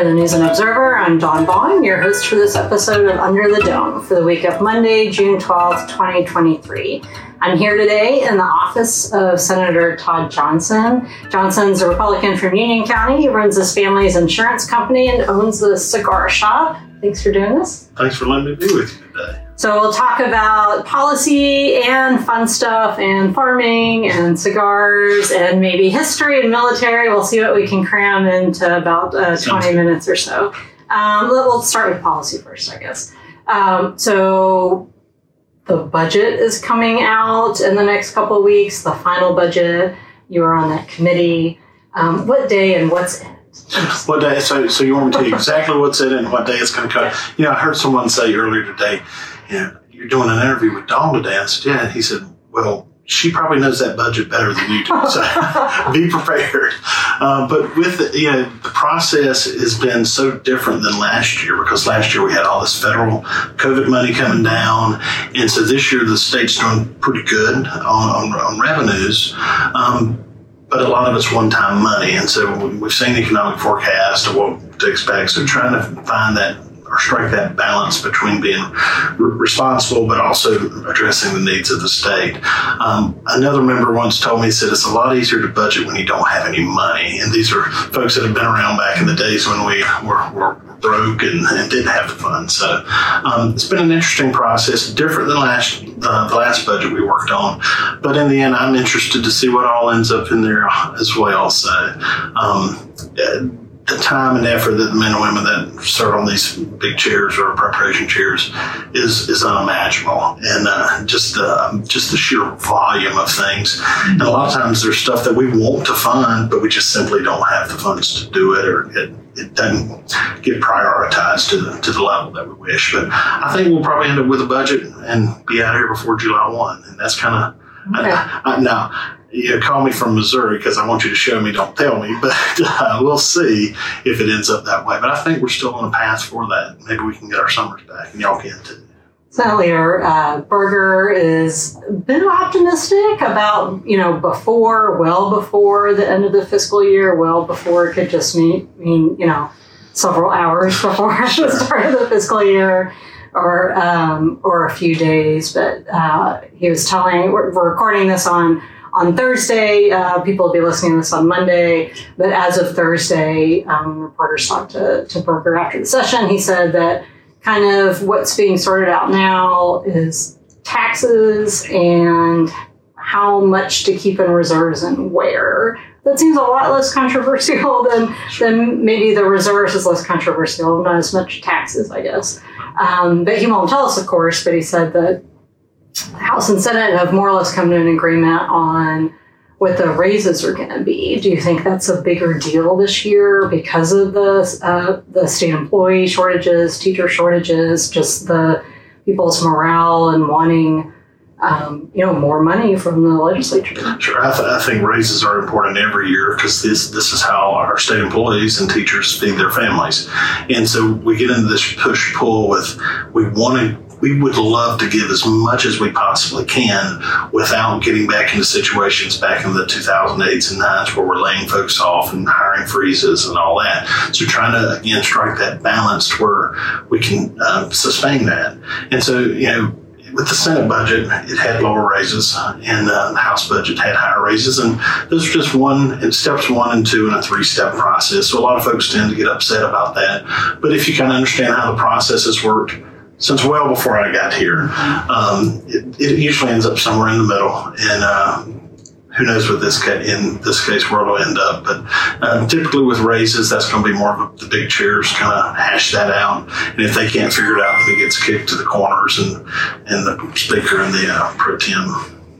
For the News and Observer, I'm Dawn Vaughan, your host for this episode of Under the Dome for the week of Monday, June 12th, 2023. I'm here today in the office of Senator Todd Johnson. Johnson's a Republican from Union County. He runs his family's insurance company and owns the cigar shop. Thanks for doing this. Thanks for letting me be with you today. So we'll talk about policy and fun stuff and farming and cigars and maybe history and military. We'll see what we can cram into about uh, 20 minutes or so. Um, we'll start with policy first, I guess. Um, so the budget is coming out in the next couple of weeks, the final budget. You are on that committee. Um, what day and what's in? What day? So, so you want me to tell you exactly what's in it and what day it's going to come? You know, I heard someone say earlier today, know, you're doing an interview with Dawn today. I said, yeah. He said, well, she probably knows that budget better than you do. So be prepared. Uh, but with the, you know, the process has been so different than last year because last year we had all this federal COVID money coming down. And so this year the state's doing pretty good on, on, on revenues. Um, but a lot of it's one-time money, and so we've seen the economic forecast of what to expect. So trying to find that strike that balance between being re- responsible but also addressing the needs of the state. Um, another member once told me, he said, it's a lot easier to budget when you don't have any money. And these are folks that have been around back in the days when we were, were broke and, and, didn't have the funds. So um, it's been an interesting process, different than last uh, the last budget we worked on. But in the end, I'm interested to see what all ends up in there as well. So um, the time and effort that the men and women that serve on these big chairs appropriation chairs is is unimaginable, and uh, just the just the sheer volume of things. And a lot of times there's stuff that we want to fund, but we just simply don't have the funds to do it, or it, it doesn't get prioritized to the, to the level that we wish. But I think we'll probably end up with a budget and be out here before July one, and that's kind of okay. I, I, now you know, call me from Missouri because I want you to show me, don't tell me. But uh, we'll see if it ends up that way. But I think we're still on a path for that. Maybe we can get our summers back, and y'all can too. Senator uh, Berger is a bit optimistic about, you know, before, well before the end of the fiscal year, well before it could just mean, mean you know, several hours before sure. the start of the fiscal year or um, or a few days. But uh, he was telling, we're, we're recording this on on Thursday. Uh, people will be listening to this on Monday. But as of Thursday, um, reporters talked to, to Berger after the session. He said that kind of what's being sorted out now is taxes and how much to keep in reserves and where. That seems a lot less controversial than, than maybe the reserves is less controversial, not as much taxes, I guess. Um, but he won't tell us, of course, but he said that House and Senate have more or less come to an agreement on what the raises are going to be. Do you think that's a bigger deal this year because of the uh, the state employee shortages, teacher shortages, just the people's morale and wanting? Um, you know, more money from the legislature. Sure, I, th- I think raises are important every year because this this is how our state employees and teachers feed their families, and so we get into this push pull with we want to we would love to give as much as we possibly can without getting back into situations back in the 2008s and 9s where we're laying folks off and hiring freezes and all that. So trying to, again, strike that balance where we can uh, sustain that. And so, you know, with the Senate budget, it had lower raises, and uh, the House budget had higher raises. And those are just one in steps one and two in a three step process. So a lot of folks tend to get upset about that. But if you kind of understand how the process has work, since well before I got here. Um, it, it, usually ends up somewhere in the middle, and uh, who knows what this ca- in this case where it'll end up. But um, typically with raises, that's going to be more of the big chairs kind of hash that out, and if they can't figure it out, then it gets kicked to the corners, and and the speaker and the uh, pro tem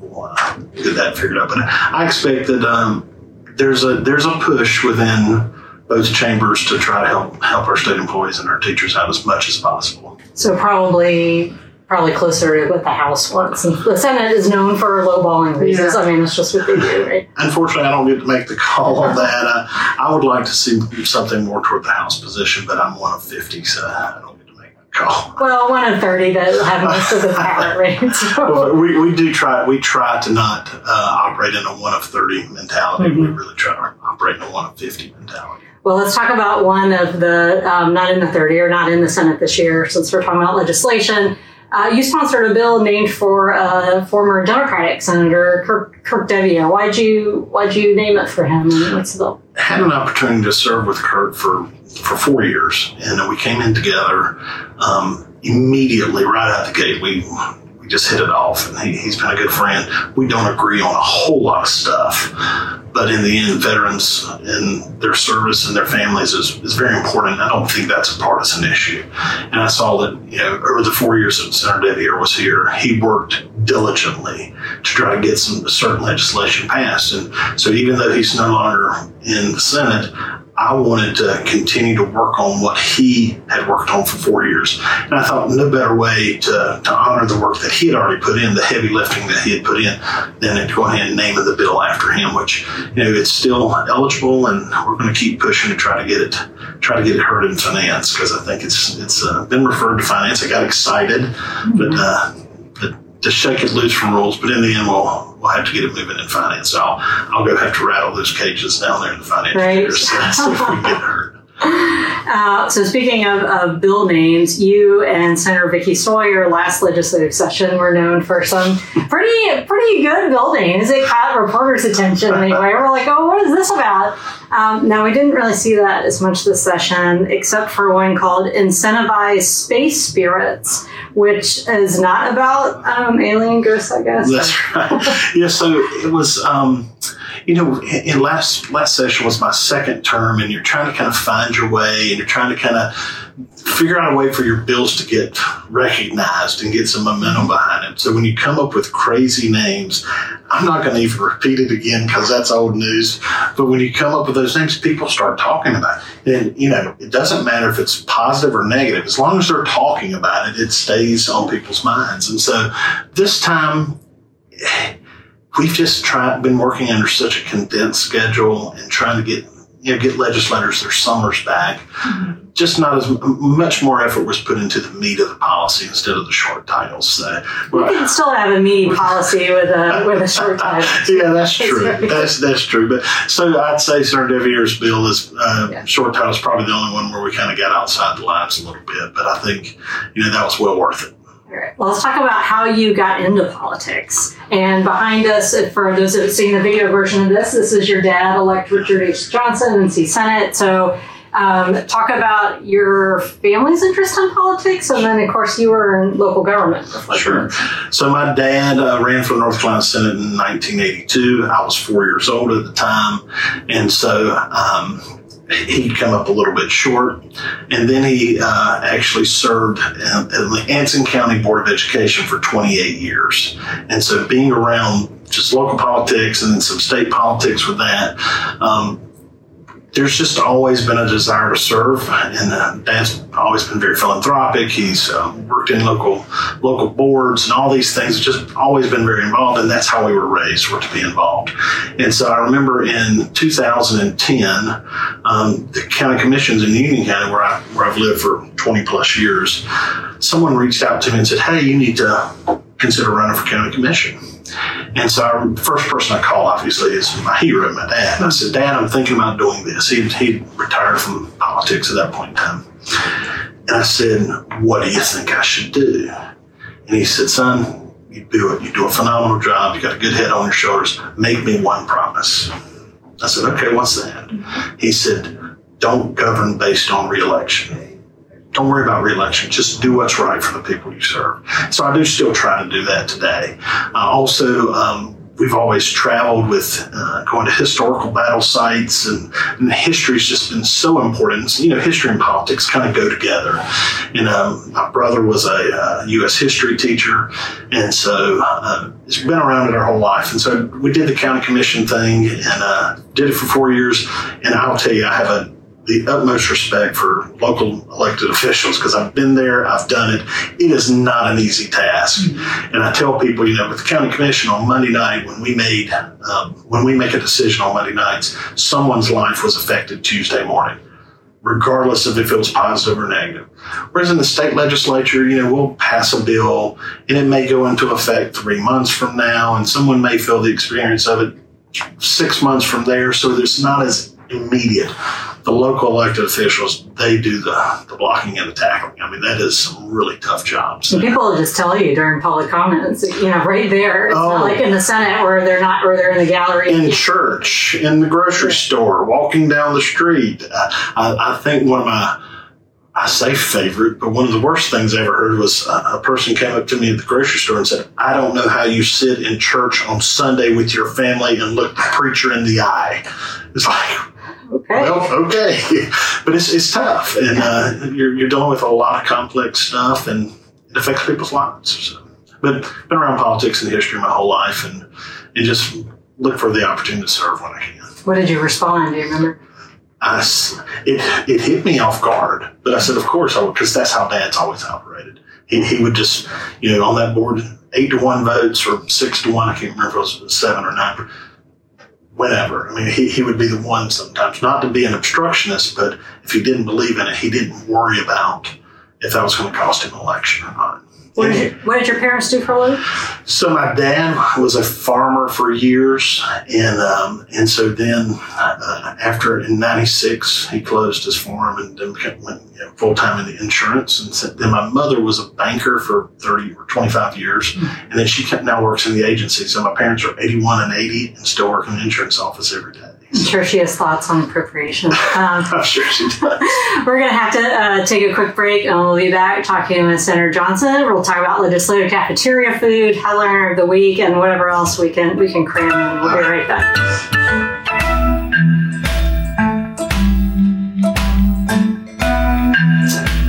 will uh, get that figured out. But I expect that um, there's a there's a push within both chambers to try to help help our state employees and our teachers out as much as possible. So probably probably closer to what the House wants. And the Senate is known for lowballing raises. Yeah. I mean, it's just what they do, right? Unfortunately, I don't get to make the call on that. Uh, I would like to see something more toward the House position, but I'm one of 50, so I don't get to make the call. Well, one of 30 that have most of the power, right? So. Well, we, we do try, we try to not uh, operate in a one of 30 mentality. Mm-hmm. We really try to operate in a one of 50 mentality. Well, let's talk about one of the um, not in the 30 or not in the Senate this year, since we're talking about legislation. Uh, you sponsored a bill named for uh, former Democratic Senator Kirk, Kirk deViere. Why'd you Why'd you name it for him? What's the bill? I had an opportunity to serve with Kirk for for four years, and we came in together um, immediately right out the gate. We we just hit it off, and he, he's been a good friend. We don't agree on a whole lot of stuff, but in the end, veterans and their service and their families is, is very important. I don't think that's a partisan issue. And I saw that, you know, over the four years that Senator deViere was here, he worked diligently to try to get some certain legislation passed. And so even though he's no longer in the Senate, I wanted to continue to work on what he had worked on for four years. And I thought no better way to, to honor the work that he had already put in, the heavy lifting that he had put in, than to go ahead and name the bill after him, which, you know, it's still eligible and we're going to keep pushing to try to get it, try to get it heard in finance because I think it's, it's uh, been referred to finance. I got excited, but, uh, to shake it loose from rules, but in the end, we'll, we'll have to get it moving in finance. So I'll, I'll go have to rattle those cages down there in the finance Right. see if we can get heard. Uh, so speaking of, of bill names, you and Senator Vickie Sawyer last legislative session were known for some pretty pretty good bill names. It caught reporters' attention anyway. We're like, oh, what is this about? Um, now we didn't really see that as much this session, except for one called "Incentivize Space Spirits," which is not about um, alien ghosts, I guess. That's right. Yeah, so it was, um, you know, in last last session was my second term, and you're trying to kind of find your way, and you're trying to kind of figure out a way for your bills to get recognized and get some momentum behind it. So when you come up with crazy names, I'm not going to even repeat it again because that's old news. But when you come up with those names, people start talking about it. And, you know, it doesn't matter if it's positive or negative. As long as they're talking about it, it stays on people's minds. And so this time, we've just tried, been working under such a condensed schedule and trying to get, you know, get legislators their summers back. Just not as m- much more effort was put into the meat of the policy instead of the short titles. So, You can still have a meaty policy with a with a short title. yeah, that's true. That's that's true. But so I'd say Senator deViere's bill is uh, Yeah. short title is probably the only one where we kind of got outside the lines a little bit. But I think you know that was well worth it. Well, let's talk about how you got into politics. And behind us, for those that have seen the video version of this, this is your dad, elect Richard H. Johnson, and see Senate. So, um, talk about your family's interest in politics, and then, of course, you were in local government. Sure. So my dad uh, ran for the North Carolina Senate in 1982. I was four years old at the time, and so um, he'd come up a little bit short. And then he uh, actually served in, the Anson County Board of Education for 28 years. And so being around just local politics and then some state politics with that. Um, there's just always been a desire to serve, and uh, Dad's always been very philanthropic. He's uh, worked in local local boards and all these things. Just always been very involved, and that's how we were raised, were to be involved. And so I remember in 2010, um, the county commissions in Union County, where I where I've lived for 20 plus years, someone reached out to me and said, "Hey, you need to consider running for county commission." And so the first person I called, obviously, is my hero, my dad. And I said, Dad, I'm thinking about doing this. He he retired from politics at that point in time. And I said, What do you think I should do? And he said, Son, you do it. You do a phenomenal job. You got a good head on your shoulders. Make me one promise. I said, Okay, what's that? Mm-hmm. He said, Don't govern based on reelection don't worry about reelection. Just do what's right for the people you serve. So I do still try to do that today. Uh, also, um, we've always traveled with uh, going to historical battle sites, and, and history's just been so important. You know, history and politics kind of go together. And um, my brother was a uh, U.S. history teacher, and so uh, it's been around it our whole life. And so we did the county commission thing and uh, did it for four years. And I'll tell you, I have a the utmost respect for local elected officials because I've been there, I've done it. It is not an easy task, and I tell people, you know, with the county commission on Monday night when we made um, when we make a decision on Monday nights, someone's life was affected Tuesday morning, regardless of if it was positive or negative. Whereas in the state legislature, you know, we'll pass a bill and it may go into effect three months from now, and someone may feel the experience of it six months from there, so it's not as immediate. The local elected officials, they do the, the blocking and the tackling. I mean, that is some really tough jobs. And people will just tell you during public comments, you know, right there. It's Oh. not like in the Senate where they're not, or they're in the gallery. in church, in the grocery store, walking down the street. I, I think one of my, I say favorite, but one of the worst things I ever heard was a, a person came up to me at the grocery store and said, I don't know how you sit in church on Sunday with your family and look the preacher in the eye. It's like, okay. well, okay. But it's, it's tough. And uh, you're, you're dealing with a lot of complex stuff and it affects people's lives. So. But been around politics and history my whole life and, and just look for the opportunity to serve when I can. what did you respond? Do you remember? I, it, it hit me off guard, but I said, of course I would, because that's how dad's always operated. He, he would just, you know, on that board, eight to one votes or six to one, I can't remember if it was seven or nine, whatever. I mean, he, he would be the one sometimes, not to be an obstructionist, but if he didn't believe in it, he didn't worry about if that was going to cost him an election or not. What did, your, what did your parents do for a living? So my dad was a farmer for years, and um, and so then uh, after in '96 he closed his farm and then went you know, full time in the insurance. And so then my mother was a banker for 30 or 25 years, and then she kept, now works in the agency. So my parents are 81 and 80 and still work in the insurance office every day. I'm sure she has thoughts on appropriation. Um, I'm sure she does. We're going to have to uh, take a quick break and we'll be back talking with Senator Johnson. We'll talk about legislative cafeteria food, headliner of the week, and whatever else we can we can cram in. We'll be right back.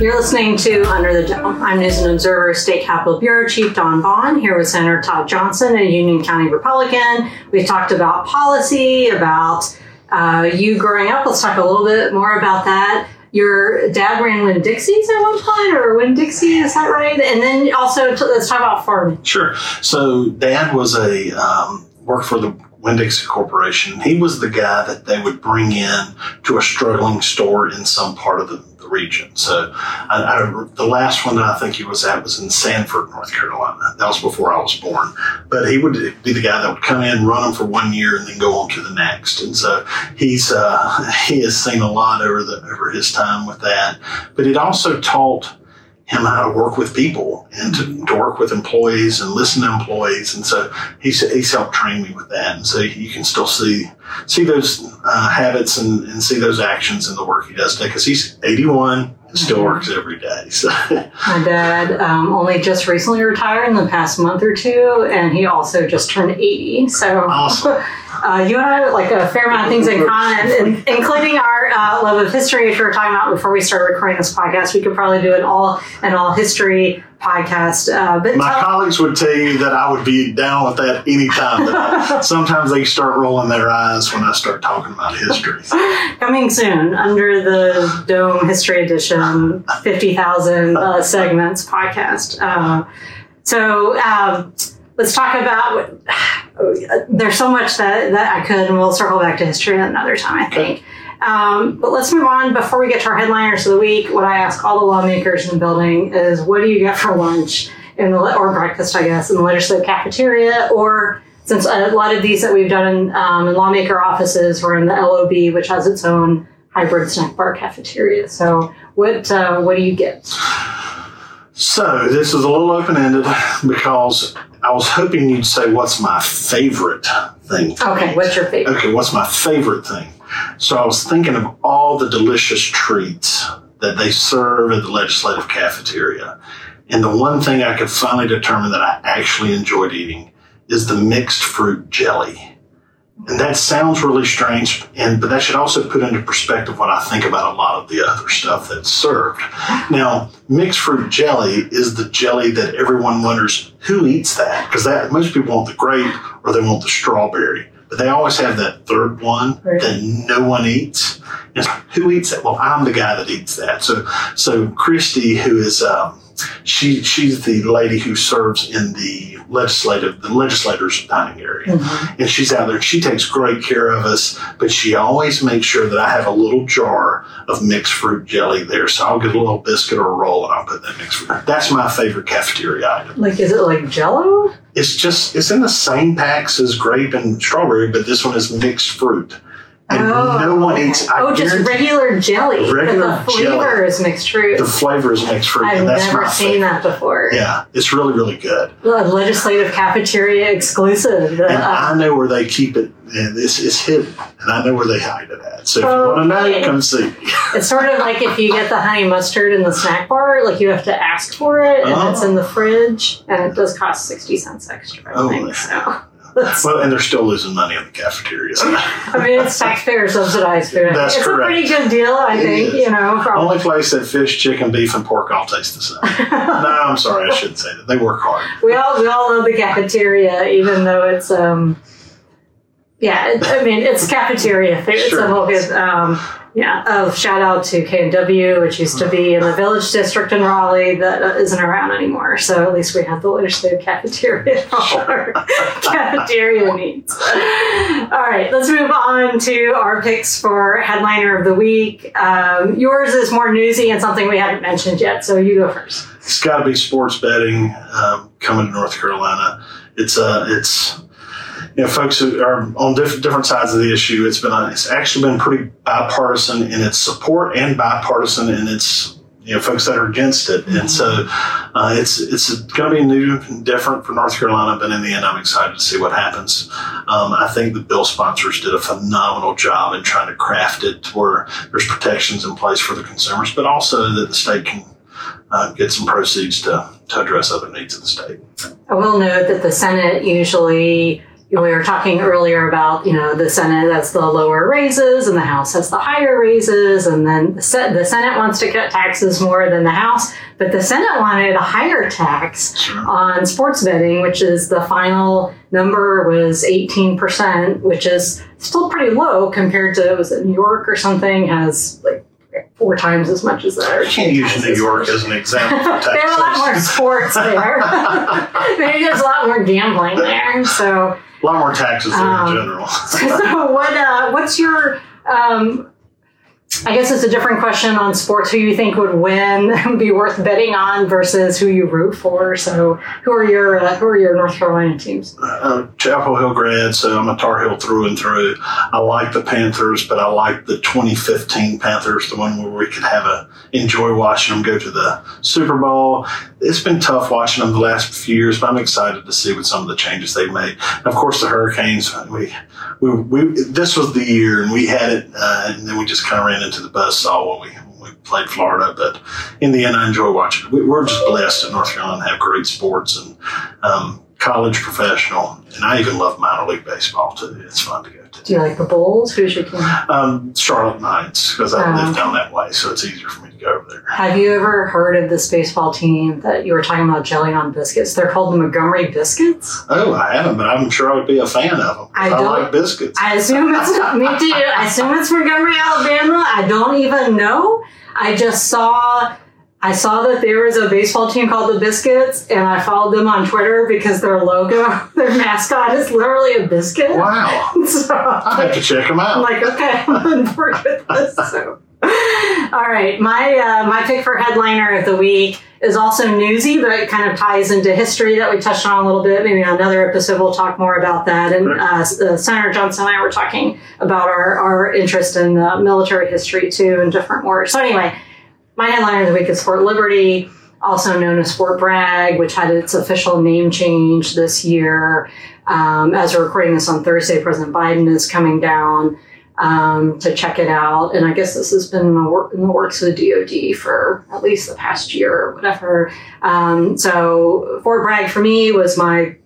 You're listening to Under the Dome. I'm News and Observer State Capitol Bureau Chief Dawn Vaughan here with Senator Todd Johnson, a Union County Republican. We've talked about policy, about uh, you growing up. Let's talk a little bit more about that. Your dad ran Winn Dixie's at one point, or Winn Dixie, is that right? And then also, t- let's talk about farming. Sure. So dad was a um, worked for the Winn-Dixie Corporation. He was the guy that they would bring in to a struggling store in some part of the, the region. So I, I, the last one that I think he was at was in Sanford, North Carolina. That was before I was born. But he would be the guy that would come in, run them for one year, and then go on to the next. And so he's uh, he has seen a lot over the over his time with that. But it also taught him how to work with people and to, to work with employees and listen to employees. And so he's, he's helped train me with that. And so you can still see, see those uh, habits and, and see those actions in the work he does today. Cause he's 81 and still Mhm. works every day. So My dad um, only just recently retired in the past month or two, and he also just turned 80. So Awesome. uh, you and I have like a fair amount of things in common, in- including our uh, love of history, which we were talking about before we started recording this podcast. We could probably do an all an all history podcast. Uh, but my tell- colleagues would tell you that I would be down with that anytime. Sometimes they start rolling their eyes when I start talking about history. coming soon under the Dome History Edition, 50,000 uh, segments podcast. Uh, so um, let's talk about. There's so much that, that I could, and we'll circle back to history another time, I think. Um, but let's move on before we get to our headliners of the week. What I ask all the lawmakers in the building is, what do you get for lunch in the or breakfast, I guess, in the legislative cafeteria, or since a lot of these that we've done in, um, in lawmaker offices were in the LOB, which has its own hybrid snack bar cafeteria. So, what uh, what do you get? So this is a little open ended because I was hoping you'd say, "What's my favorite thing?" Okay, eat?" what's your favorite? Okay, what's my favorite thing? So I was thinking of all the delicious treats that they serve at the legislative cafeteria. And the one thing I could finally determine that I actually enjoyed eating is the mixed fruit jelly. And that sounds really strange, and but that should also put into perspective what I think about a lot of the other stuff that's served. Now, mixed fruit jelly is the jelly that everyone wonders who eats that because that most people want the grape or they want the strawberry, but they always have that third one Right. that no one eats. And who eats that? Well, I'm the guy that eats that. So, so Christy, who is um, she she's the lady who serves in the legislative the legislators dining area, Mhm. and she's out there. She takes great care of us, but she always makes sure that I have a little jar of mixed fruit jelly there. So I'll get a little biscuit or a roll, and I'll put that mixed fruit. That's my favorite cafeteria item. Like, is it like Jello? It's just it's in the same packs as grape and strawberry, but this one is mixed fruit, and Oh, no one okay. eats. I oh, just regular jelly. Regular the flavor jelly. is mixed fruit. The flavor is mixed fruit, I've never seen favorite. that before. Yeah, it's really really good. A legislative cafeteria exclusive. The, And uh, I know where they keep it, and it's, it's hidden, and I know where they hide it at. So if you want to know, Okay. come see. me. it's sort of like if you get the honey mustard in the snack bar, like you have to ask for it, and Oh. it's in the fridge, and it does cost sixty cents extra. I Oh, think yeah. so. Well, and they're still losing money on the cafeteria. I mean, it's taxpayer subsidized food. That's it's correct. a pretty good deal, I It think. is. You know, for Only place that fish, chicken, beef, and pork all taste the same. no, I'm sorry, I shouldn't say that. They work hard. we all we all love the cafeteria, even though it's um, yeah. It, I mean, it's cafeteria food, Sure. so we'll get um, yeah. Oh, shout out to K and W, which used to be in the Village District in Raleigh, that uh, isn't around anymore. So at least we have the legislative cafeteria for our cafeteria needs. All right, let's move on to our picks for headliner of the week. Um, yours is more newsy and something we haven't mentioned yet, so you go first. It's got to be sports betting um, coming to North Carolina. It's uh, it's you know, folks who are on diff- different sides of the issue. It's been a, it's actually been pretty bipartisan in its support and bipartisan in its you know folks that are against it. And so uh, it's it's going to be new and different for North Carolina. But in the end, I'm excited to see what happens. Um, I think the bill sponsors did a phenomenal job in trying to craft it to where there's protections in place for the consumers, but also that the state can uh, get some proceeds to, to address other needs of the state. I will note that the Senate usually, we were talking earlier about, you know, the Senate has the lower raises and the House has the higher raises, and then the, Senate wants to cut taxes more than the House, but the Senate wanted a higher tax on sports betting, which is the final number was 18%, which is still pretty low compared to, was it New York or something, has like four times as much as that. or I can't use New York as an example for There are a lot more sports there. Maybe there's a lot more gambling there. So, lot more taxes there Um, in general. so what? Uh, what's your? Um, I guess it's a different question on sports. Who you think would win, and be worth betting on, versus who you root for. So, who are your uh, who are your North Carolina teams? uh, Chapel Hill grad, so I'm a Tar Heel through and through. I like the Panthers, but I like the 2015 Panthers, the one where we could have a enjoy watching them go to the Super Bowl. It's been tough watching them the last few years, but I'm excited to see what some of the changes they've made. And of course, the Hurricanes. We, we, we this was the year, and we had it, uh, and then we just kind of ran into the buzzsaw when we. when We played Florida, but in the end, I enjoy watching. We, we're just blessed in North Carolina have great sports and um, college, professional, and I even love minor league baseball too. It's fun to go to. Do you like the Bulls? Who's your team? Um, Charlotte Knights because I Oh, live down that way, so it's easier for me to go over there. Have you ever heard of this baseball team that you were talking about jelly on biscuits? They're called the Montgomery Biscuits. Oh, I haven't, but I'm sure I would be a fan of them. I I, like biscuits. I assume it's me too. I assume it's Montgomery, Alabama. I don't even know. I just saw I saw that there was a baseball team called the Biscuits, and I followed them on Twitter because their logo, their mascot, is literally a biscuit. wow, So I have to check them out. I'm like, okay, I'm on board with this. So. All right, my uh, my pick for headliner of the week is also newsy, but it kind of ties into history that we touched on a little bit. Maybe on another episode we'll talk more about that. And uh, uh, Senator Johnson and I were talking about our, our interest in uh, military history too and different wars. So anyway, my headliner of the week is Fort Liberty, also known as Fort Bragg, which had its official name change this year. Um, as we're recording this on Thursday, President Biden is coming down um, to check it out. And I guess this has been in the, wor- in the works of the DoD for at least the past year or whatever. Um, so Fort Bragg for me was my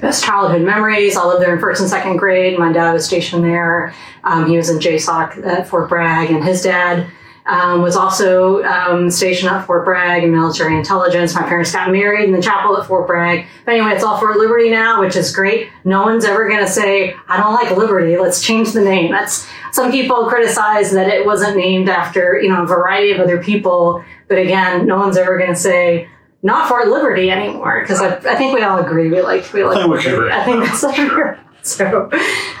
best childhood memories. I lived there in first and second grade. My dad was stationed there. Um, he was in JSOC at Fort Bragg, and his dad um, was also um, stationed at Fort Bragg in military intelligence. My parents got married in the chapel at Fort Bragg. But anyway, it's all Fort Liberty now, which is great. No one's ever going to say, I don't like Liberty. Let's change the name. That's some people criticize that it wasn't named after, you know, a variety of other people. But again, no one's ever going to say, not Fort Liberty anymore because I, I think we all agree we like we like I think we agree. I think that's fair. So,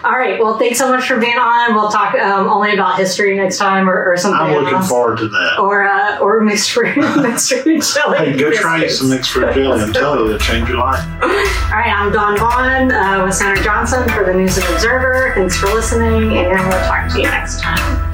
all right. Well, thanks so much for being on. We'll talk um, only about history next time or, or something I'm looking else. forward to that. or uh, or mixed fruit mixed fruit jelly. Hey, go try some mixed fruit jelly. I'm telling you, it'll change your life. All right, I'm Dawn Vaughan uh, with Senator Johnson for the News and Observer. Thanks for listening, and we'll talk to you next time.